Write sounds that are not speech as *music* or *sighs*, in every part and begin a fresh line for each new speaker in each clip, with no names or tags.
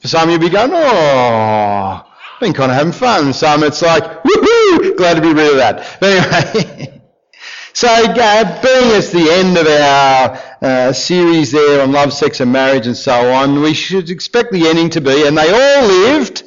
For some you'll be going, oh, been kind of having fun. Some it's like, woohoo, glad to be rid of that. But anyway, *laughs* so uh, being it's the end of our uh, series there on love, sex and marriage and so on, we should expect the ending to be, and they all lived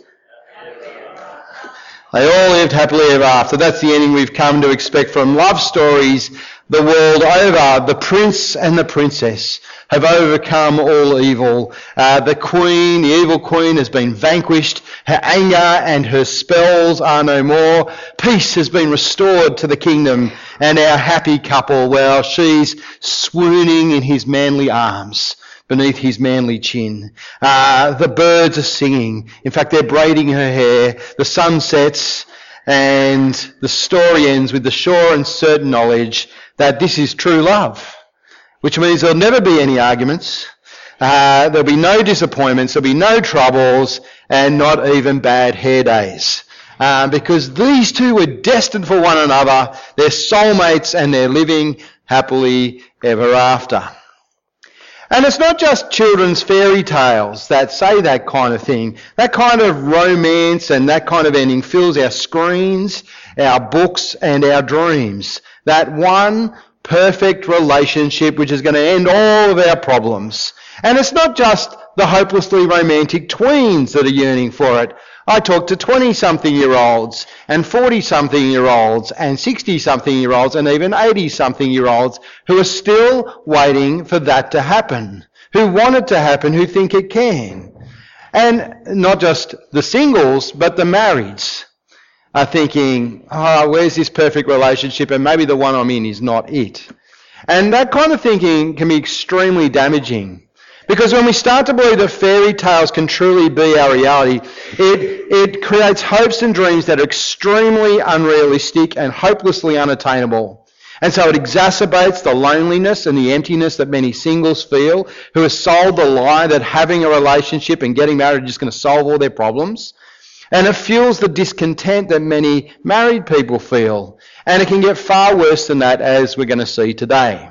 they all lived happily ever after. That's the ending we've come to expect from love stories the world over. The prince and the princess have overcome all evil. Uh, the queen, the evil queen, has been vanquished. Her anger and her spells are no more. Peace has been restored to the kingdom. And our happy couple, well, she's swooning in his manly arms beneath his manly chin. Uh, the birds are singing. In fact, they're braiding her hair. The sun sets and the story ends with the sure and certain knowledge that this is true love, which means there'll never be any arguments. Uh, there'll be no disappointments. There'll be no troubles and not even bad hair days. Uh, because these two were destined for one another. They're soulmates and they're living happily ever after. And it's not just children's fairy tales that say that kind of thing. That kind of romance and that kind of ending fills our screens, our books, and our dreams. That one perfect relationship which is going to end all of our problems. And it's not just the hopelessly romantic tweens that are yearning for it. I talk to 20 something year olds and 40 something year olds and 60 something year olds and even 80 something year olds who are still waiting for that to happen, who want it to happen, who think it can. And not just the singles, but the marrieds are thinking, oh, where's this perfect relationship? And maybe the one I'm in is not it. And that kind of thinking can be extremely damaging. Because when we start to believe that fairy tales can truly be our reality, it, it creates hopes and dreams that are extremely unrealistic and hopelessly unattainable. And so it exacerbates the loneliness and the emptiness that many singles feel who have sold the lie that having a relationship and getting married is just going to solve all their problems. And it fuels the discontent that many married people feel. And it can get far worse than that, as we're going to see today.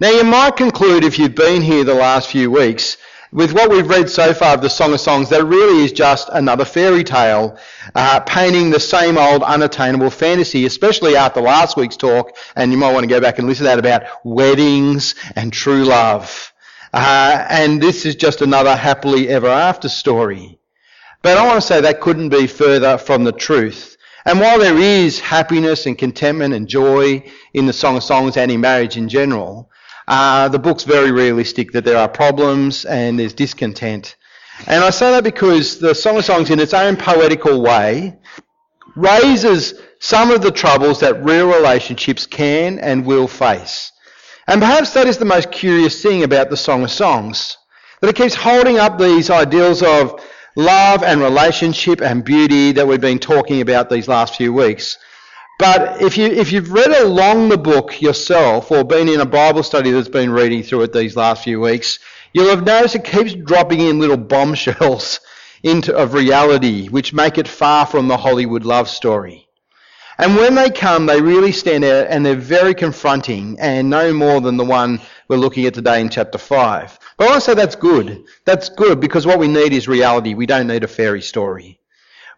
Now, you might conclude if you've been here the last few weeks with what we've read so far of the Song of Songs that it really is just another fairy tale, uh, painting the same old unattainable fantasy, especially after last week's talk, and you might want to go back and listen to that about weddings and true love. Uh, and this is just another happily ever after story. But I want to say that couldn't be further from the truth. And while there is happiness and contentment and joy in the Song of Songs and in marriage in general, uh, the book's very realistic that there are problems and there's discontent. And I say that because the Song of Songs, in its own poetical way, raises some of the troubles that real relationships can and will face. And perhaps that is the most curious thing about the Song of Songs, that it keeps holding up these ideals of love and relationship and beauty that we've been talking about these last few weeks. But if, you, if you've read along the book yourself or been in a Bible study that's been reading through it these last few weeks, you'll have noticed it keeps dropping in little bombshells *laughs* into, of reality which make it far from the Hollywood love story. And when they come, they really stand out and they're very confronting and no more than the one we're looking at today in chapter 5. But I want to say that's good. That's good because what we need is reality. We don't need a fairy story.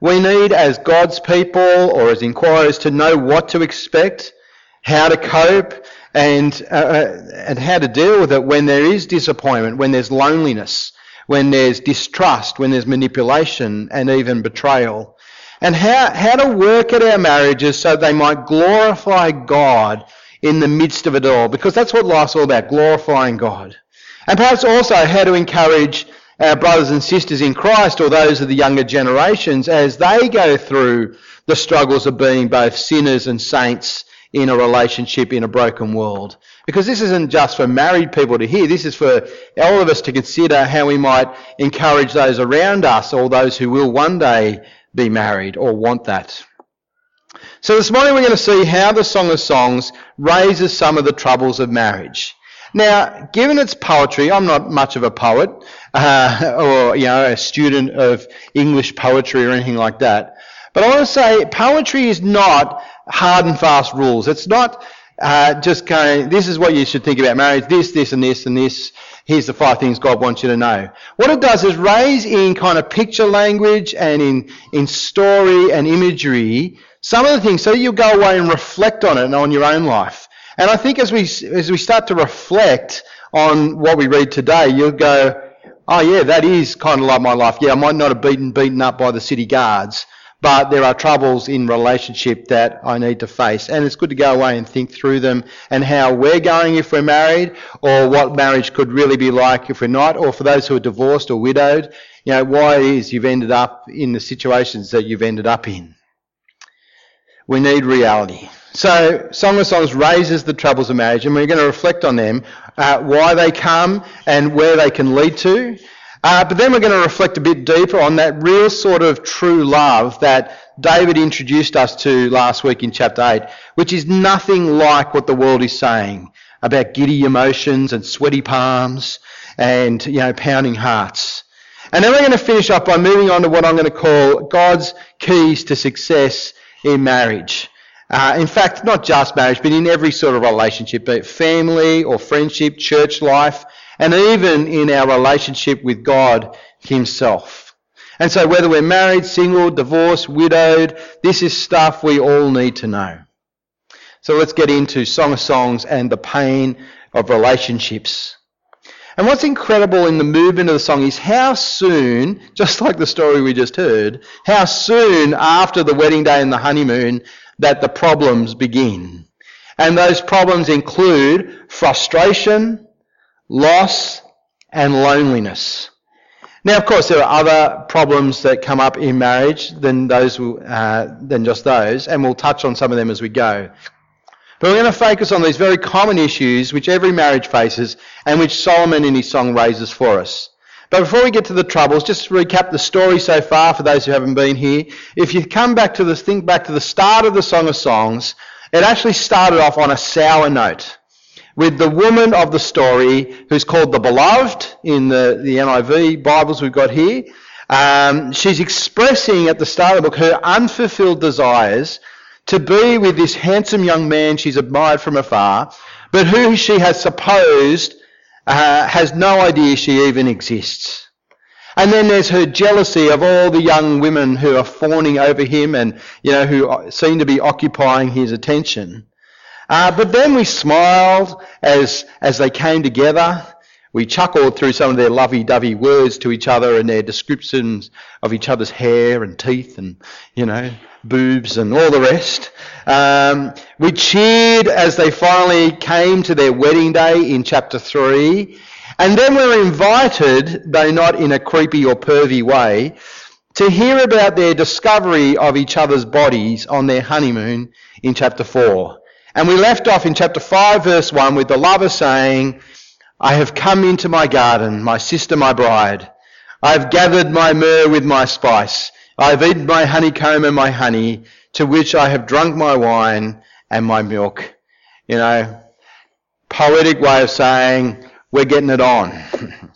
We need, as God's people or as inquirers, to know what to expect, how to cope, and, uh, uh, and how to deal with it when there is disappointment, when there's loneliness, when there's distrust, when there's manipulation, and even betrayal. And how, how to work at our marriages so they might glorify God in the midst of it all, because that's what life's all about, glorifying God. And perhaps also how to encourage our brothers and sisters in Christ or those of the younger generations as they go through the struggles of being both sinners and saints in a relationship in a broken world. Because this isn't just for married people to hear, this is for all of us to consider how we might encourage those around us or those who will one day be married or want that. So this morning we're going to see how the Song of Songs raises some of the troubles of marriage. Now, given its poetry, I'm not much of a poet uh, *laughs* or you know a student of English poetry or anything like that, but I want to say poetry is not hard and fast rules. It's not uh, just going. This is what you should think about marriage. This, this, and this, and this. here's the five things God wants you to know. What it does is raise in kind of picture language and in, in story and imagery some of the things so you'll go away and reflect on it and on your own life. And I think as we, as we start to reflect on what we read today, you'll go, oh yeah, that is kind of like my life. Yeah, I might not have been beaten up by the city guards, but there are troubles in relationship that I need to face. And it's good to go away and think through them and how we're going if we're married, or what marriage could really be like if we're not, or for those who are divorced or widowed, you know, why it is you've ended up in the situations that you've ended up in. We need reality. So, Song of Songs raises the troubles of marriage, and we're going to reflect on them, uh, why they come and where they can lead to. Uh, but then we're going to reflect a bit deeper on that real sort of true love that David introduced us to last week in chapter 8, which is nothing like what the world is saying about giddy emotions and sweaty palms and, you know, pounding hearts. And then we're going to finish up by moving on to what I'm going to call God's keys to success in marriage. Uh, in fact, not just marriage, but in every sort of relationship, be it family or friendship, church life, and even in our relationship with God Himself. And so whether we're married, single, divorced, widowed, this is stuff we all need to know. So let's get into Song of Songs and the pain of relationships. And what's incredible in the movement of the song is how soon, *laughs* just like the story we just heard, how soon after the wedding day and the honeymoon that the problems begin. And those problems include frustration, loss, and loneliness. Now, of course, there are other problems that come up in marriage than those uh, than just those, and we'll touch on some of them as we go. But we're going to focus on these very common issues which every marriage faces, and which Solomon in his song raises for us. But before we get to the troubles, just recap the story so far for those who haven't been here. If you come back to the think back to the start of the Song of Songs, it actually started off on a sour note with the woman of the story who's called the beloved in the, the NIV Bibles we've got here. Um, she's expressing at the start of the book her unfulfilled desires to be with this handsome young man she's admired from afar, but who she has supposed uh, has no idea she even exists. And then there's her jealousy of all the young women who are fawning over him and, you know, who seem to be occupying his attention. Uh, but then we smiled as, as they came together. We chuckled through some of their lovey-dovey words to each other and their descriptions of each other's hair and teeth and, you know, boobs and all the rest. Um, we cheered as they finally came to their wedding day in chapter 3. And then we were invited, though not in a creepy or pervy way, to hear about their discovery of each other's bodies on their honeymoon in chapter 4. And we left off in chapter 5, verse 1, with the lover saying, I have come into my garden, my sister, my bride. I have gathered my myrrh with my spice. I have eaten my honeycomb and my honey, to which I have drunk my wine and my milk. You know, poetic way of saying, we're getting it on. *laughs*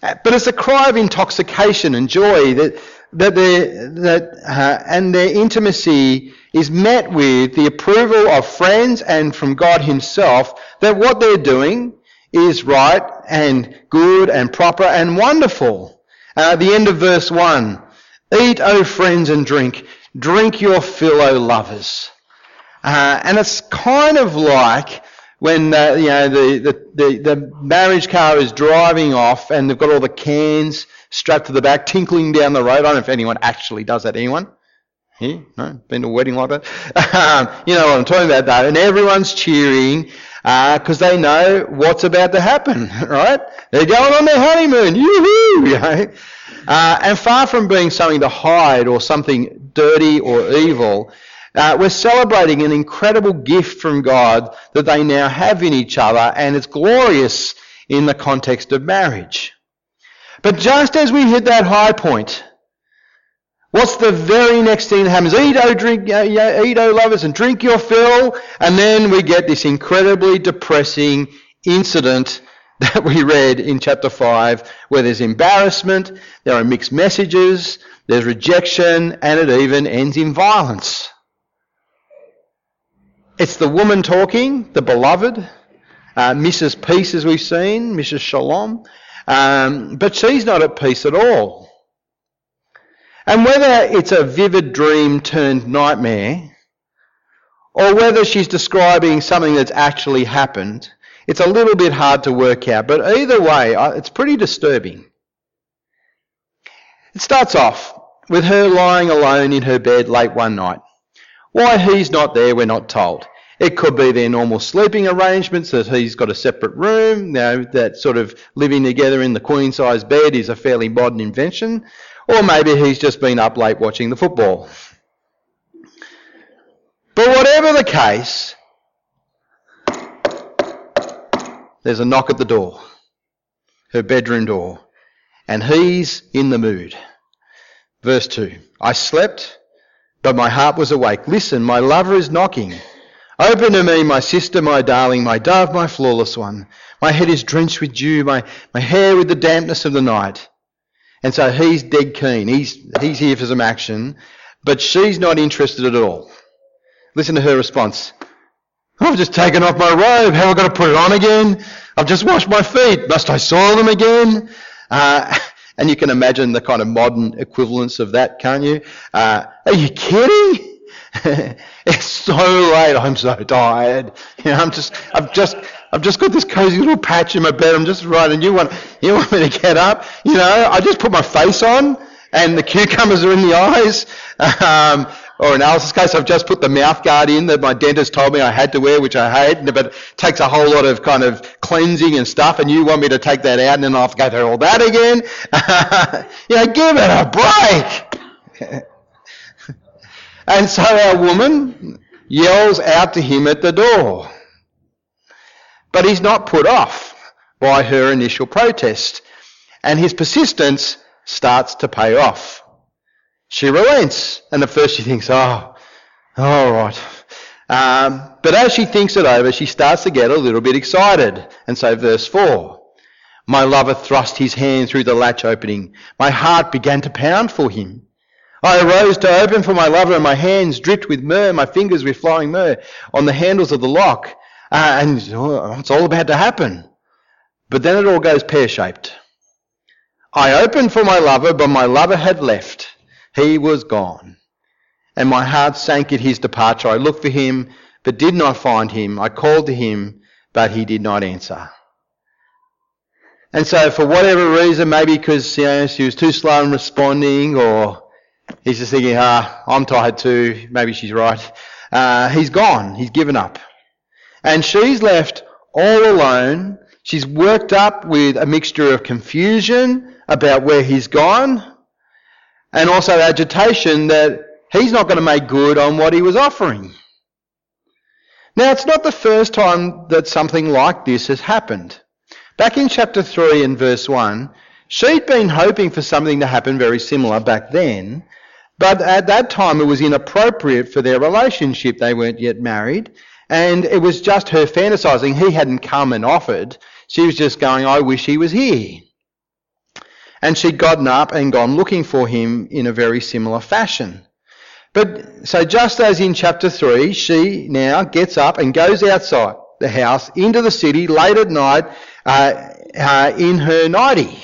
but it's a cry of intoxication and joy that, that, they, that uh, and their intimacy is met with the approval of friends and from God Himself that what they're doing is right and good and proper and wonderful. Uh, the end of verse 1, eat, O friends, and drink. Drink your fill, O lovers. Uh, and it's kind of like when uh, you know the, the, the, the marriage car is driving off and they've got all the cans strapped to the back, tinkling down the road. I don't know if anyone actually does that. Anyone? Here? No? Been to a wedding like that? *laughs* Um, you know what I'm talking about though. And everyone's cheering because uh, they know what's about to happen, *laughs* right? They're going on their honeymoon. Yoo-hoo! You know? Uh, and far from being something to hide or something dirty or evil, uh, we're celebrating an incredible gift from God that they now have in each other, and it's glorious in the context of marriage. But just as we hit that high point, What's the very next thing that happens? Eat, oh, drink, uh, eat, oh, lovers, and drink your fill. And then we get this incredibly depressing incident *laughs* that we read in chapter 5, where there's embarrassment, there are mixed messages, there's rejection, and it even ends in violence. It's the woman talking, the beloved, uh, Mrs. Peace, as we've seen, Mrs. Shalom, um, but she's not at peace at all. And whether it's a vivid dream turned nightmare, or whether she's describing something that's actually happened, it's a little bit hard to work out. But either way, it's pretty disturbing. It starts off with her lying alone in her bed late one night. Why he's not there, we're not told. It could be their normal sleeping arrangements, that he's got a separate room, you know, that sort of living together in the queen size bed is a fairly modern invention. Or maybe he's just been up late watching the football. But whatever the case, there's a knock at the door, her bedroom door, and he's in the mood. Verse 2 I slept, but my heart was awake. Listen, my lover is knocking. Open to me, my sister, my darling, my dove, my flawless one. My head is drenched with dew, my, my hair with the dampness of the night. And so he's dead keen. He's, he's here for some action, but she's not interested at all. Listen to her response. I've just taken off my robe. How am I going to put it on again? I've just washed my feet. Must I soil them again? Uh, *laughs* and you can imagine the kind of modern equivalence of that, can't you? Uh, are you kidding? *laughs* it's so late. I'm so tired. You *laughs* know, I'm just, I've just, I've just got this cozy little patch in my bed. I'm just and you want, you want me to get up? You know, I just put my face on, and the cucumbers are in the eyes. Um, or in Alice's case, I've just put the mouth guard in that my dentist told me I had to wear, which I hate, but it takes a whole lot of kind of cleansing and stuff, and you want me to take that out, and then I'll have to go through all that again. *laughs* you know, give it a break. *laughs* and so our woman yells out to him at the door. But he's not put off by her initial protest, and his persistence starts to pay off she relents. And at first she thinks, oh, all right. Um, but as she thinks it over, she starts to get a little bit excited. And so, verse 4 My lover thrust his hand through the latch opening. My heart began to pound for him. I arose to open for my lover, and my hands dripped with myrrh, my fingers with flowing myrrh on the handles of the lock. Uh, and it's all about to happen. But then it all goes pear shaped. I opened for my lover, but my lover had left. He was gone. And my heart sank at his departure. I looked for him, but did not find him. I called to him, but he did not answer. And so, for whatever reason, maybe because you know, she was too slow in responding, or he's just thinking, ah, I'm tired too. Maybe she's right. Uh, he's gone. He's given up. And she's left all alone. She's worked up with a mixture of confusion about where he's gone and also agitation that he's not going to make good on what he was offering. Now, it's not the first time that something like this has happened. Back in chapter 3 and verse 1, she'd been hoping for something to happen very similar back then, but at that time it was inappropriate for their relationship. They weren't yet married, and it was just her fantasizing. He hadn't come and offered. She was just going, I wish he was here. And she'd gotten up and gone looking for him in a very similar fashion. But so just as in chapter 3, she now gets up and goes outside the house into the city late at night uh, uh, in her nightie.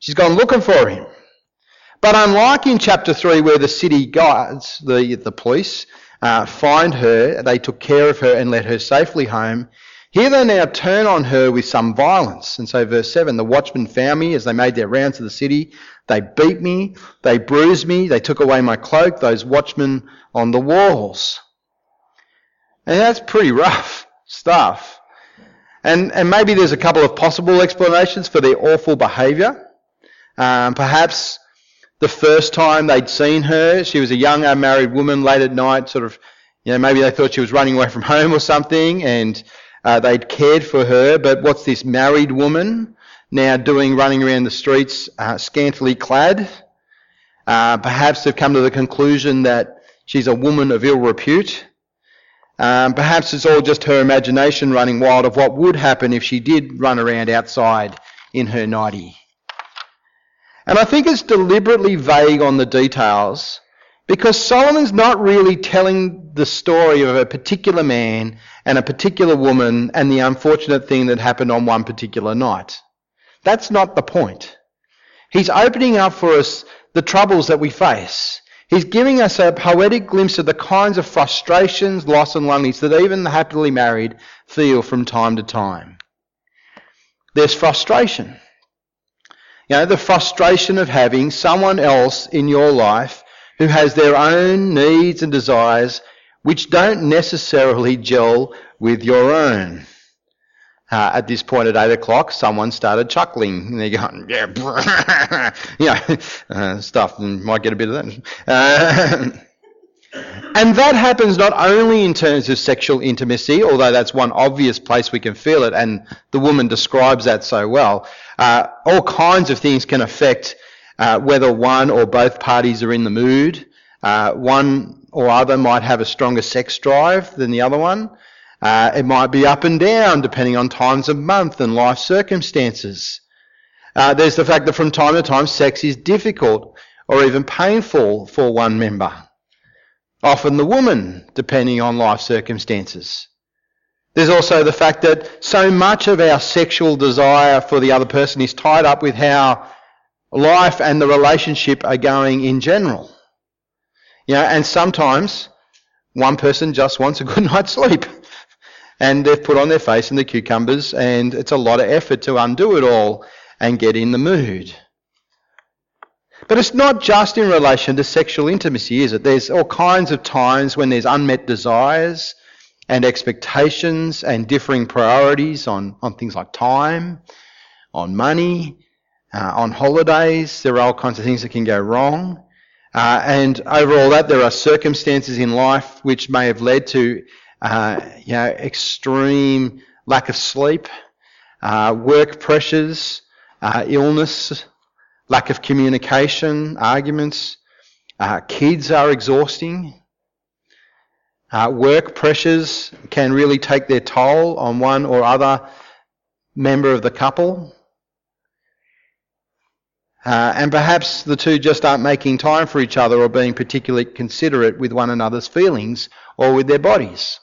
She's gone looking for him. But unlike in chapter 3 where the city guards, the, the police, uh, find her, they took care of her and led her safely home, here they now turn on her with some violence. And so, verse 7 the watchmen found me as they made their rounds of the city. They beat me, they bruised me, they took away my cloak, those watchmen on the walls. And that's pretty rough stuff. And, and maybe there's a couple of possible explanations for their awful behaviour. Um, perhaps the first time they'd seen her, she was a young unmarried woman late at night, sort of, you know, maybe they thought she was running away from home or something, and uh, they'd cared for her, but what's this married woman now doing running around the streets uh, scantily clad? Uh, perhaps they've come to the conclusion that she's a woman of ill repute. Um, perhaps it's all just her imagination running wild of what would happen if she did run around outside in her nightie. And I think it's deliberately vague on the details Because Solomon's not really telling the story of a particular man and a particular woman and the unfortunate thing that happened on one particular night. That's not the point. He's opening up for us the troubles that we face. He's giving us a poetic glimpse of the kinds of frustrations, loss, and loneliness that even the happily married feel from time to time. There's frustration. You know, the frustration of having someone else in your life who has their own needs and desires which don't necessarily gel with your own. Uh, at this point at 8 o'clock, someone started chuckling. And they're going, yeah, *laughs* you know, *laughs* uh, stuff, and might get a bit of that. Uh, *laughs* and that happens not only in terms of sexual intimacy, although that's one obvious place we can feel it, and the woman describes that so well. Uh, all kinds of things can affect uh, whether one or both parties are in the mood. Uh, one or other might have a stronger sex drive than the other one. Uh, it might be up and down depending on times of month and life circumstances. Uh, there's the fact that from time to time sex is difficult or even painful for one member. Often the woman, depending on life circumstances. There's also the fact that so much of our sexual desire for the other person is tied up with how life and the relationship are going in general. You know, and sometimes one person just wants a *laughs* good night's sleep. And they've put on their face in the cucumbers, and it's a lot of effort to undo it all and get in the mood. But it's not just in relation to sexual intimacy, is it? There's all kinds of times when there's unmet desires and expectations and differing priorities on, on things like time, on money, uh, on holidays, there are all kinds of things that can go wrong. Uh, and over all that, there are circumstances in life which may have led to, uh, you know, extreme lack of sleep, uh, work pressures, uh, illness, lack of communication, arguments. Uh, kids are exhausting. Work pressures can really take their toll on one or other member of the couple. Uh, and perhaps the two just aren't making time for each other or being particularly considerate with one another's feelings or with their bodies.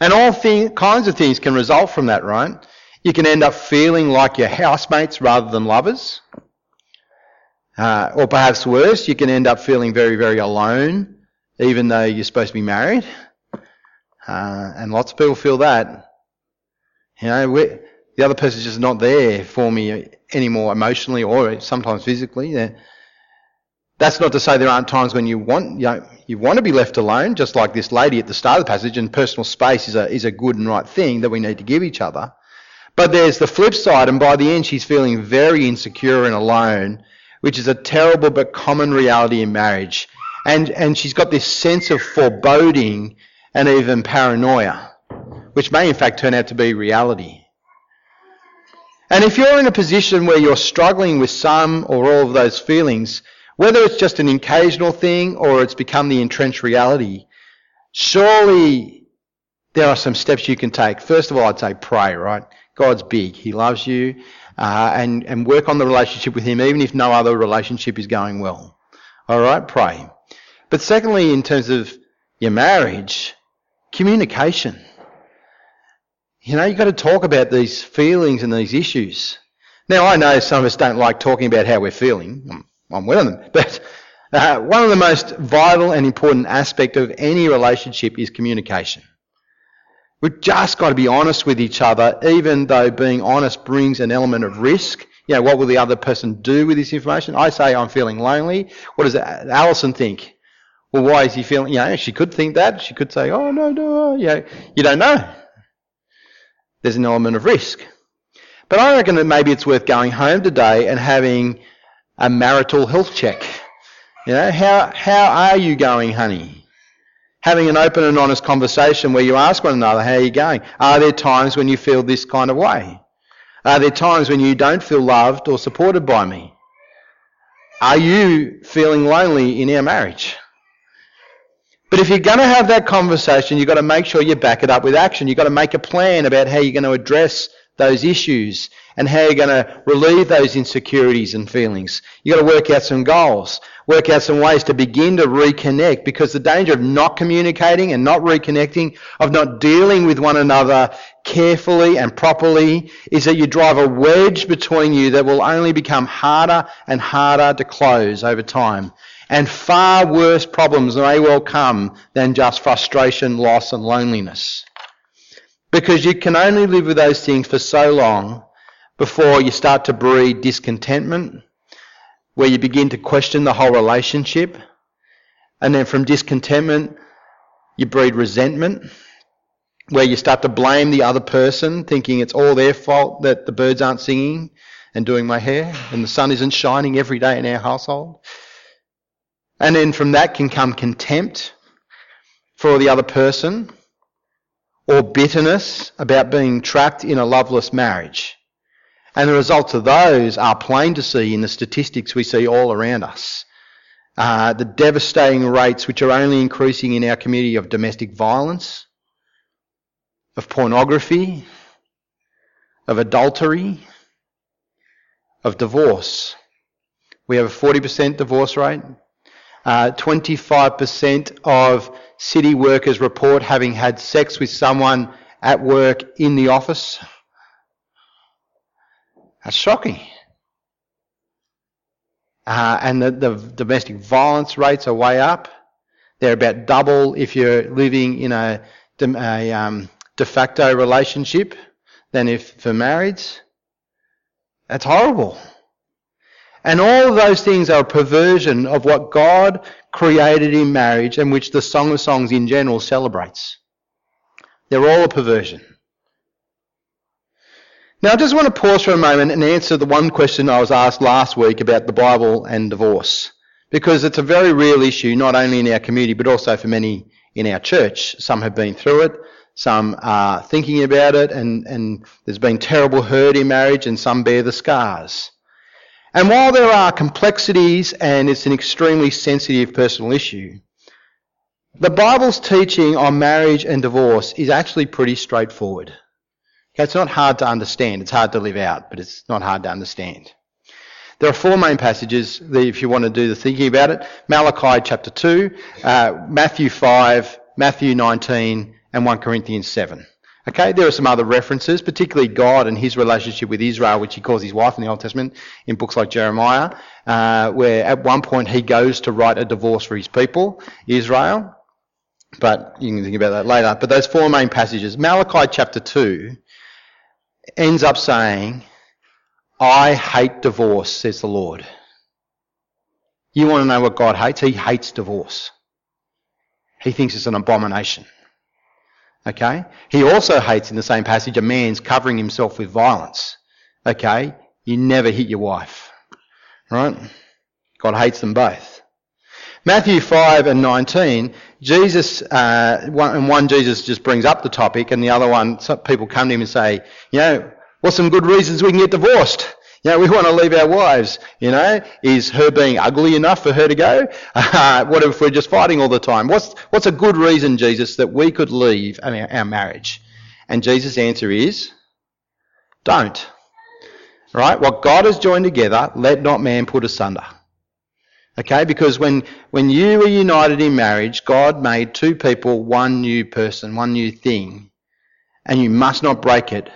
And all kinds of things can result from that, right? You can end up feeling like your housemates rather than lovers. Uh, or perhaps worse, you can end up feeling very, very alone, even though you're supposed to be married. Uh, and lots of people feel that. You know, the other person's just not there for me anymore emotionally or sometimes physically. That's not to say there aren't times when you want you, know, you want to be left alone, just like this lady at the start of the passage, and personal space is a, is a good and right thing that we need to give each other. But there's the flip side, and by the end she's feeling very insecure and alone, which is a terrible but common reality in marriage. And, and she's got this sense of foreboding and even paranoia, which may in fact turn out to be reality. And if you're in a position where you're struggling with some or all of those feelings, whether it's just an occasional thing or it's become the entrenched reality, surely there are some steps you can take. First of all, I'd say pray, right? God's big. He loves you. Uh, and, and work on the relationship with Him, even if no other relationship is going well. All right? Pray. But secondly, in terms of your marriage, communication. You know, you've got to talk about these feelings and these issues. Now, I know some of us don't like talking about how we're feeling. I'm, one of them. *laughs* But uh, one of the most vital and important aspect of any relationship is communication. We've just got to be honest with each other, even though being honest brings an element of risk. You know, what will the other person do with this information? I say I'm feeling lonely. What does Alison think? Well, why is he feeling? You know, she could think that. She could say, "Oh no, no," oh, you know, you don't know there's an element of risk. But I reckon that maybe it's worth going home today and having a marital health check. You know, how, how are you going, honey? Having an open and honest conversation where you ask one another, how are you going? Are there times when you feel this kind of way? Are there times when you don't feel loved or supported by me? Are you feeling lonely in our marriage? But if you're going to have that conversation, you've got to make sure you back it up with action. You've got to make a plan about how you're going to address those issues and how you're going to relieve those insecurities and feelings. You've got to work out some goals, work out some ways to begin to reconnect because the danger of not communicating and not reconnecting, of not dealing with one another carefully and properly, is that you drive a wedge between you that will only become harder and harder to close over time. And far worse problems may well come than just frustration, loss, and loneliness. Because you can only live with those things for so long before you start to breed discontentment, where you begin to question the whole relationship. And then from discontentment, you breed resentment, where you start to blame the other person, thinking it's all their fault that the birds aren't singing and doing my hair and the sun isn't shining every day in our household. And then from that can come contempt for the other person or bitterness about being trapped in a loveless marriage. And the results of those are plain to see in the statistics we see all around us. Uh, the devastating rates which are only increasing in our community of domestic violence, of pornography, of adultery, of divorce. We have a 40% divorce rate. Uh, 25% of city workers report having had sex with someone at work in the office. That's shocking. Uh, and the, the domestic violence rates are way up. They're about double if you're living in a, a um, de facto relationship than if for marrieds. That's horrible. And all of those things are a perversion of what God created in marriage and which the Song of Songs in general celebrates. They're all a perversion. Now, I just want to pause for a moment and answer the one question I was asked last week about the Bible and divorce, because it's a very real issue, not only in our community, but also for many in our church. Some have been through it, some are thinking about it, and, and there's been terrible hurt in marriage, and some bear the scars. And while there are complexities and it's an extremely sensitive personal issue, the Bible's teaching on marriage and divorce is actually pretty straightforward. Okay, it's not hard to understand. It's hard to live out, but it's not hard to understand. There are four main passages if you want to do the thinking about it. Malachi chapter 2, uh, Matthew 5, Matthew 19, and 1 Corinthians 7. Okay, there are some other references, particularly God and his relationship with Israel, which he calls his wife in the Old Testament, in books like Jeremiah, uh, where at one point he goes to write a divorce for his people, Israel. But you can think about that later. But those four main passages, Malachi chapter 2 ends up saying, I hate divorce, says the Lord. You want to know what God hates? He hates divorce. He thinks it's an abomination. Okay? He also hates in the same passage a man's covering himself with violence. Okay? You never hit your wife. Right? God hates them both. Matthew 5 and 19, Jesus, uh, one, and one Jesus just brings up the topic, and the other one, people come to him and say, you know, what's some good reasons we can get divorced? You know, we want to leave our wives. You know, is her being ugly enough for her to go? *laughs* What if we're just fighting all the time? What's what's a good reason, Jesus, that we could leave our, our marriage? And Jesus' answer is, don't. Right? What God has joined together, let not man put asunder. Okay, because when, when you were united in marriage, God made two people one new person, one new thing, and you must not break it.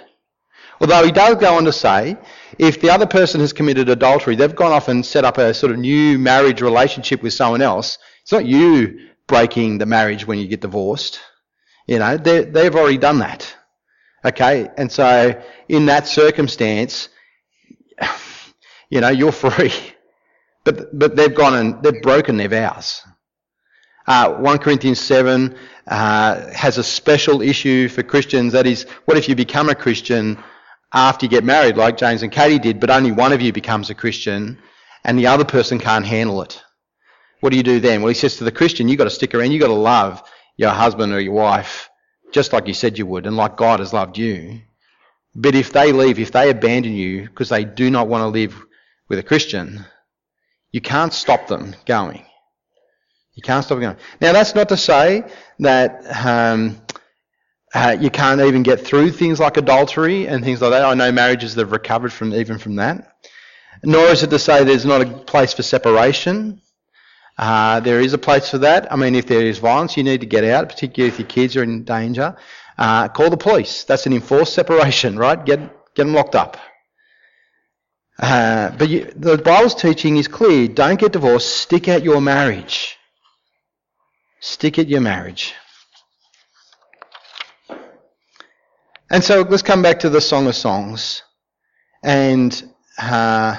Although he does go on to say, if the other person has committed adultery, they've gone off and set up a sort of new marriage relationship with someone else. It's not you breaking the marriage when you get divorced. You know, they've already done that. Okay, and so in that circumstance, *sighs* you know, you're free. *laughs* But, but they've gone and they've broken their vows. Uh, 1 Corinthians 7 uh, has a special issue for Christians. That is, what if you become a Christian after you get married, like James and Katie did, but only one of you becomes a Christian and the other person can't handle it? What do you do then? Well, he says to the Christian, you've got to stick around, you've got to love your husband or your wife just like you said you would and like God has loved you. But if they leave, if they abandon you because they do not want to live with a Christian, you can't stop them going. You can't stop them going. Now, that's not to say that um, Uh, you can't even get through things like adultery and things like that. I know marriages that have recovered from even from that. Nor is it to say there's not a place for separation. Uh, there is a place for that. I mean, if there is violence, you need to get out, particularly if your kids are in danger. Uh, call the police. That's an enforced separation, right? Get get them locked up. Uh, but you, the Bible's teaching is clear. Don't get divorced. Stick at your marriage. Stick at your marriage. And so let's come back to the Song of Songs and uh,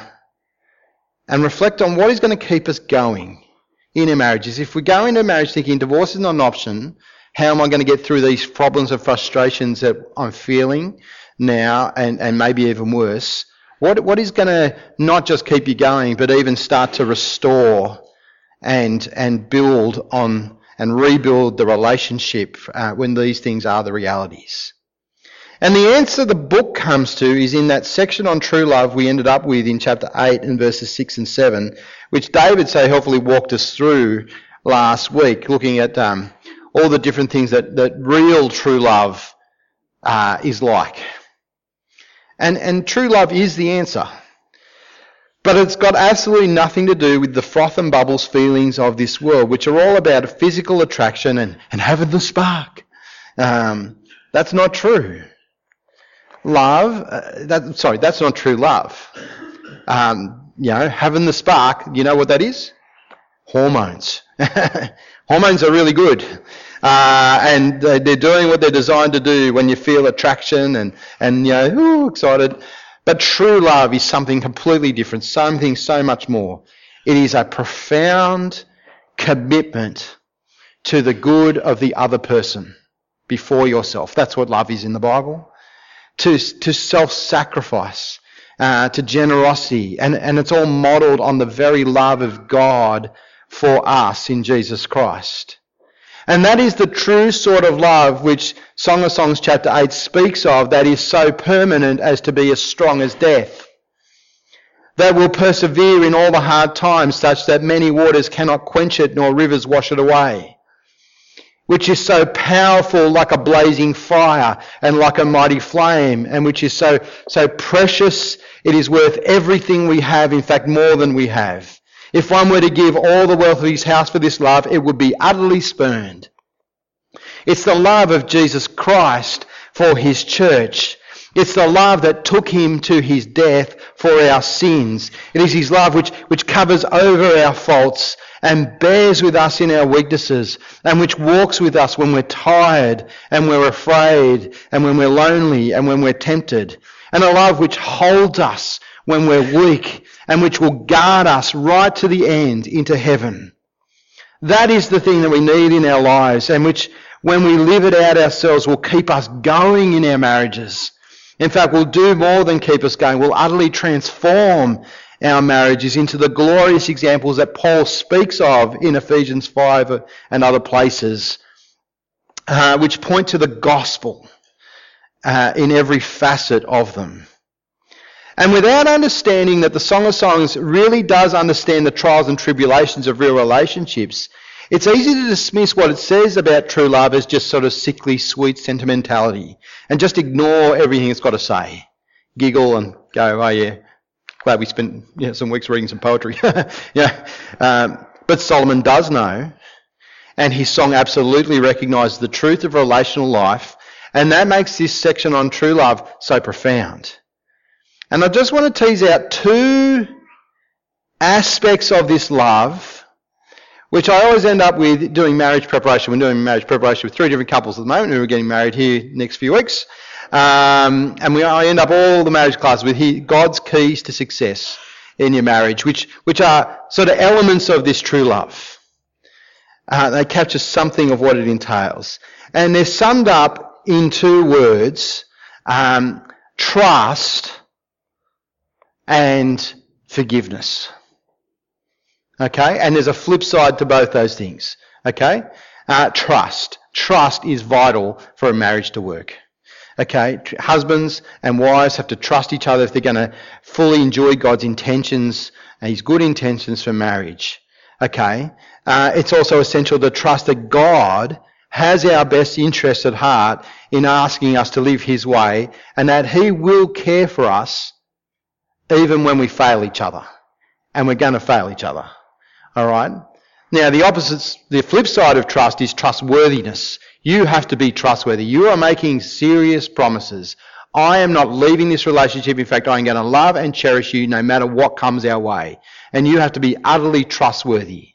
and reflect on what is going to keep us going in our marriages. If we go into a marriage thinking divorce is not an option, how am I going to get through these problems and frustrations that I'm feeling now and, and maybe even worse? What, what is going to not just keep you going, but even start to restore and, and build on and rebuild the relationship uh, when these things are the realities? And the answer the book comes to is in that section on true love we ended up with in chapter 8 and verses 6 and 7, which David so helpfully walked us through last week, looking at um, all the different things that, that real true love uh, is like. And, and true love is the answer. But it's got absolutely nothing to do with the froth and bubbles feelings of this world, which are all about physical attraction and, and having the spark. Um, that's not true love, uh, that, sorry, that's not true love. Um, you know, having the spark, you know what that is? Hormones. *laughs* Hormones are really good. Uh, and they're doing what they're designed to do when you feel attraction and, and you know, ooh, excited. But true love is something completely different, something so much more. It is a profound commitment to the good of the other person before yourself. That's what love is in the Bible to, to self-sacrifice, uh, to generosity, and, and it's all modelled on the very love of God for us in Jesus Christ. And that is the true sort of love which Song of Songs chapter 8 speaks of that is so permanent as to be as strong as death. That will persevere in all the hard times such that many waters cannot quench it nor rivers wash it away which is so powerful like a blazing fire and like a mighty flame, and which is so, so precious, it is worth everything we have, in fact, more than we have. If one were to give all the wealth of his house for this love, it would be utterly spurned. It's the love of Jesus Christ for his church. It's the love that took him to his death for our sins. It is his love which, which covers over our faults and bears with us in our weaknesses and which walks with us when we're tired and we're afraid and when we're lonely and when we're tempted. And a love which holds us when we're weak and which will guard us right to the end into heaven. That is the thing that we need in our lives and which when we live it out ourselves will keep us going in our marriages. In fact, will do more than keep us going. Will utterly transform our marriages into the glorious examples that Paul speaks of in Ephesians 5 and other places, uh, which point to the gospel uh, in every facet of them. And without understanding that the Song of Songs really does understand the trials and tribulations of real relationships, it's easy to dismiss what it says about true love as just sort of sickly, sweet sentimentality and just ignore everything it's got to say. Giggle and go, oh yeah, glad we spent some weeks reading some poetry. *laughs* yeah. Um, but Solomon does know, and his song absolutely recognises the truth of relational life, and that makes this section on true love so profound. And I just want to tease out two aspects of this love, which I always end up with doing marriage preparation. We're doing marriage preparation with three different couples at the moment who are getting married here next few weeks. Um, and we I end up all the marriage classes with God's keys to success in your marriage, which, which are sort of elements of this true love. Uh, they capture something of what it entails. And they're summed up in two words, um, trust and forgiveness. Okay? And there's a flip side to both those things. Okay? Uh, trust. Trust is vital for a marriage to work. Okay, husbands and wives have to trust each other if they're going to fully enjoy God's intentions and His good intentions for marriage. Okay, uh, it's also essential to trust that God has our best interest at heart in asking us to live his way and that he will care for us even when we fail each other. And we're going to fail each other. All right? Now, the opposite, the flip side of trust is trustworthiness. You have to be trustworthy. You are making serious promises. I am not leaving this relationship. In fact, I'm going to love and cherish you no matter what comes our way. And you have to be utterly trustworthy.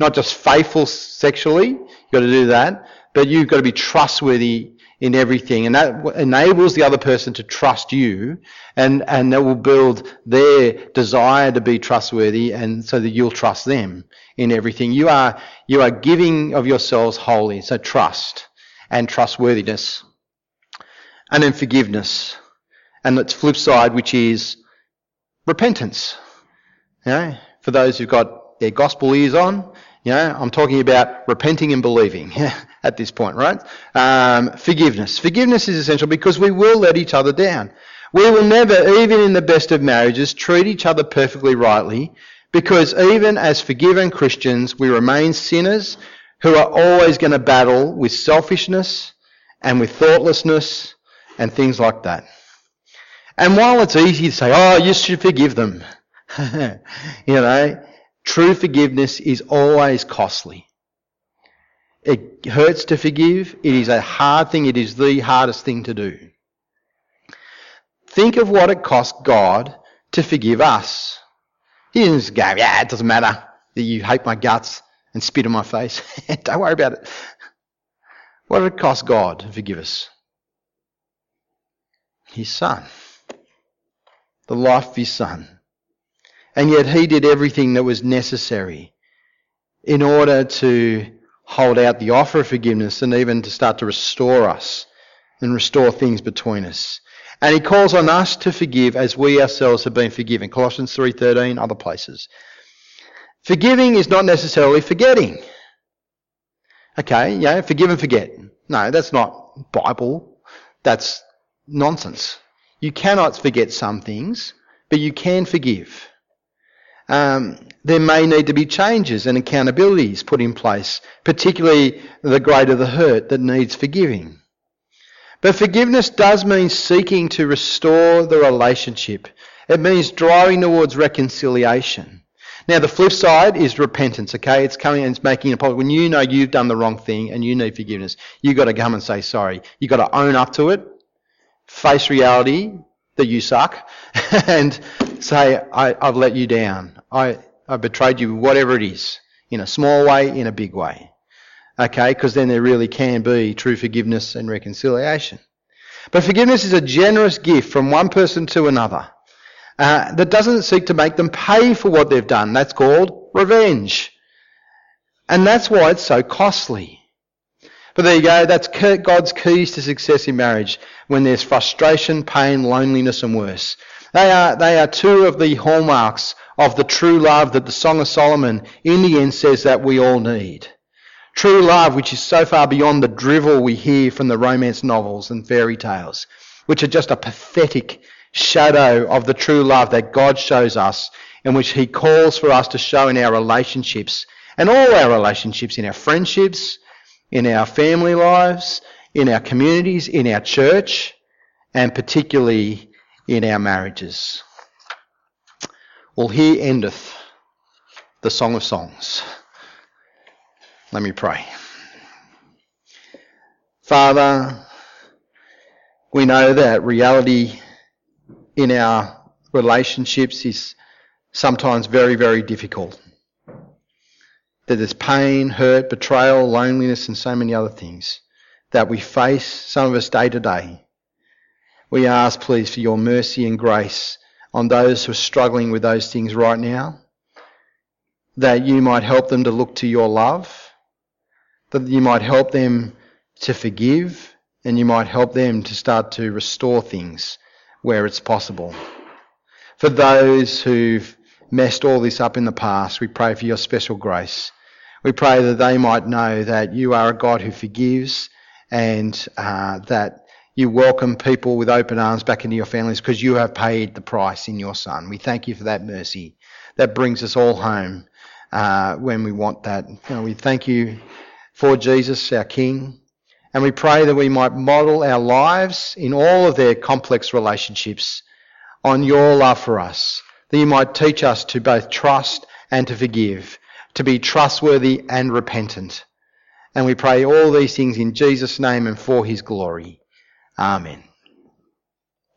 Not just faithful sexually, you've got to do that, but you've got to be trustworthy in everything. And that enables the other person to trust you and, and that will build their desire to be trustworthy and so that you'll trust them in everything. You are, you are giving of yourselves wholly. So trust and trustworthiness. And then forgiveness. And its flip side, which is repentance. Know, for those who've got their gospel ears on, you know, I'm talking about repenting and believing *laughs* at this point, right? Um, forgiveness. Forgiveness is essential because we will let each other down. We will never, even in the best of marriages, treat each other perfectly rightly because even as forgiven Christians, we remain sinners who are always going to battle with selfishness and with thoughtlessness and things like that. And while it's easy to say, oh, you should forgive them, *laughs* you know, True forgiveness is always costly. It hurts to forgive. It is a hard thing. It is the hardest thing to do. Think of what it cost God to forgive us. He didn't just go, yeah, it doesn't matter that you hate my guts and spit in my face. *laughs* Don't worry about it. What did it cost God to forgive us? His Son. The life of His Son. And yet he did everything that was necessary in order to hold out the offer of forgiveness and even to start to restore us and restore things between us. And he calls on us to forgive as we ourselves have been forgiven. Colossians 3:13, other places. Forgiving is not necessarily forgetting. Okay, yeah, forgive and forget. No, that's not Bible. That's nonsense. You cannot forget some things, but you can forgive um, there may need to be changes and accountabilities put in place, particularly the greater the hurt that needs forgiving. But forgiveness does mean seeking to restore the relationship. It means driving towards reconciliation. Now, the flip side is repentance, okay? It's coming and it's making a point. When you know you've done the wrong thing and you need forgiveness, you've got to come and say sorry. You've got to own up to it, face reality that you suck, *laughs* and say, I, have let you down. I, I betrayed you, whatever it is, in a small way, in a big way. Okay, because then there really can be true forgiveness and reconciliation. But forgiveness is a generous gift from one person to another uh, that doesn't seek to make them pay for what they've done. That's called revenge. And that's why it's so costly. But there you go, that's God's keys to success in marriage when there's frustration, pain, loneliness, and worse. They are, they are two of the hallmarks of the true love that the Song of Solomon in the end says that we all need. True love, which is so far beyond the drivel we hear from the romance novels and fairy tales, which are just a pathetic shadow of the true love that God shows us and which He calls for us to show in our relationships and all our relationships, in our friendships, in our family lives, in our communities, in our church, and particularly in our marriages. Well, here endeth the Song of Songs. Let me pray. Father, we know that reality in our relationships is sometimes very, very difficult. That there's pain, hurt, betrayal, loneliness, and so many other things that we face, some of us day to day. We ask, please, for your mercy and grace on those who are struggling with those things right now, that you might help them to look to your love, that you might help them to forgive, and you might help them to start to restore things where it's possible. For those who've messed all this up in the past, we pray for your special grace. We pray that they might know that you are a God who forgives and uh, that you welcome people with open arms back into your families because you have paid the price in your Son. We thank you for that mercy. That brings us all home uh, when we want that. You know, we thank you for Jesus, our King. And we pray that we might model our lives in all of their complex relationships on your love for us, that you might teach us to both trust and to forgive, to be trustworthy and repentant. And we pray all these things in Jesus' name and for his glory. Amen.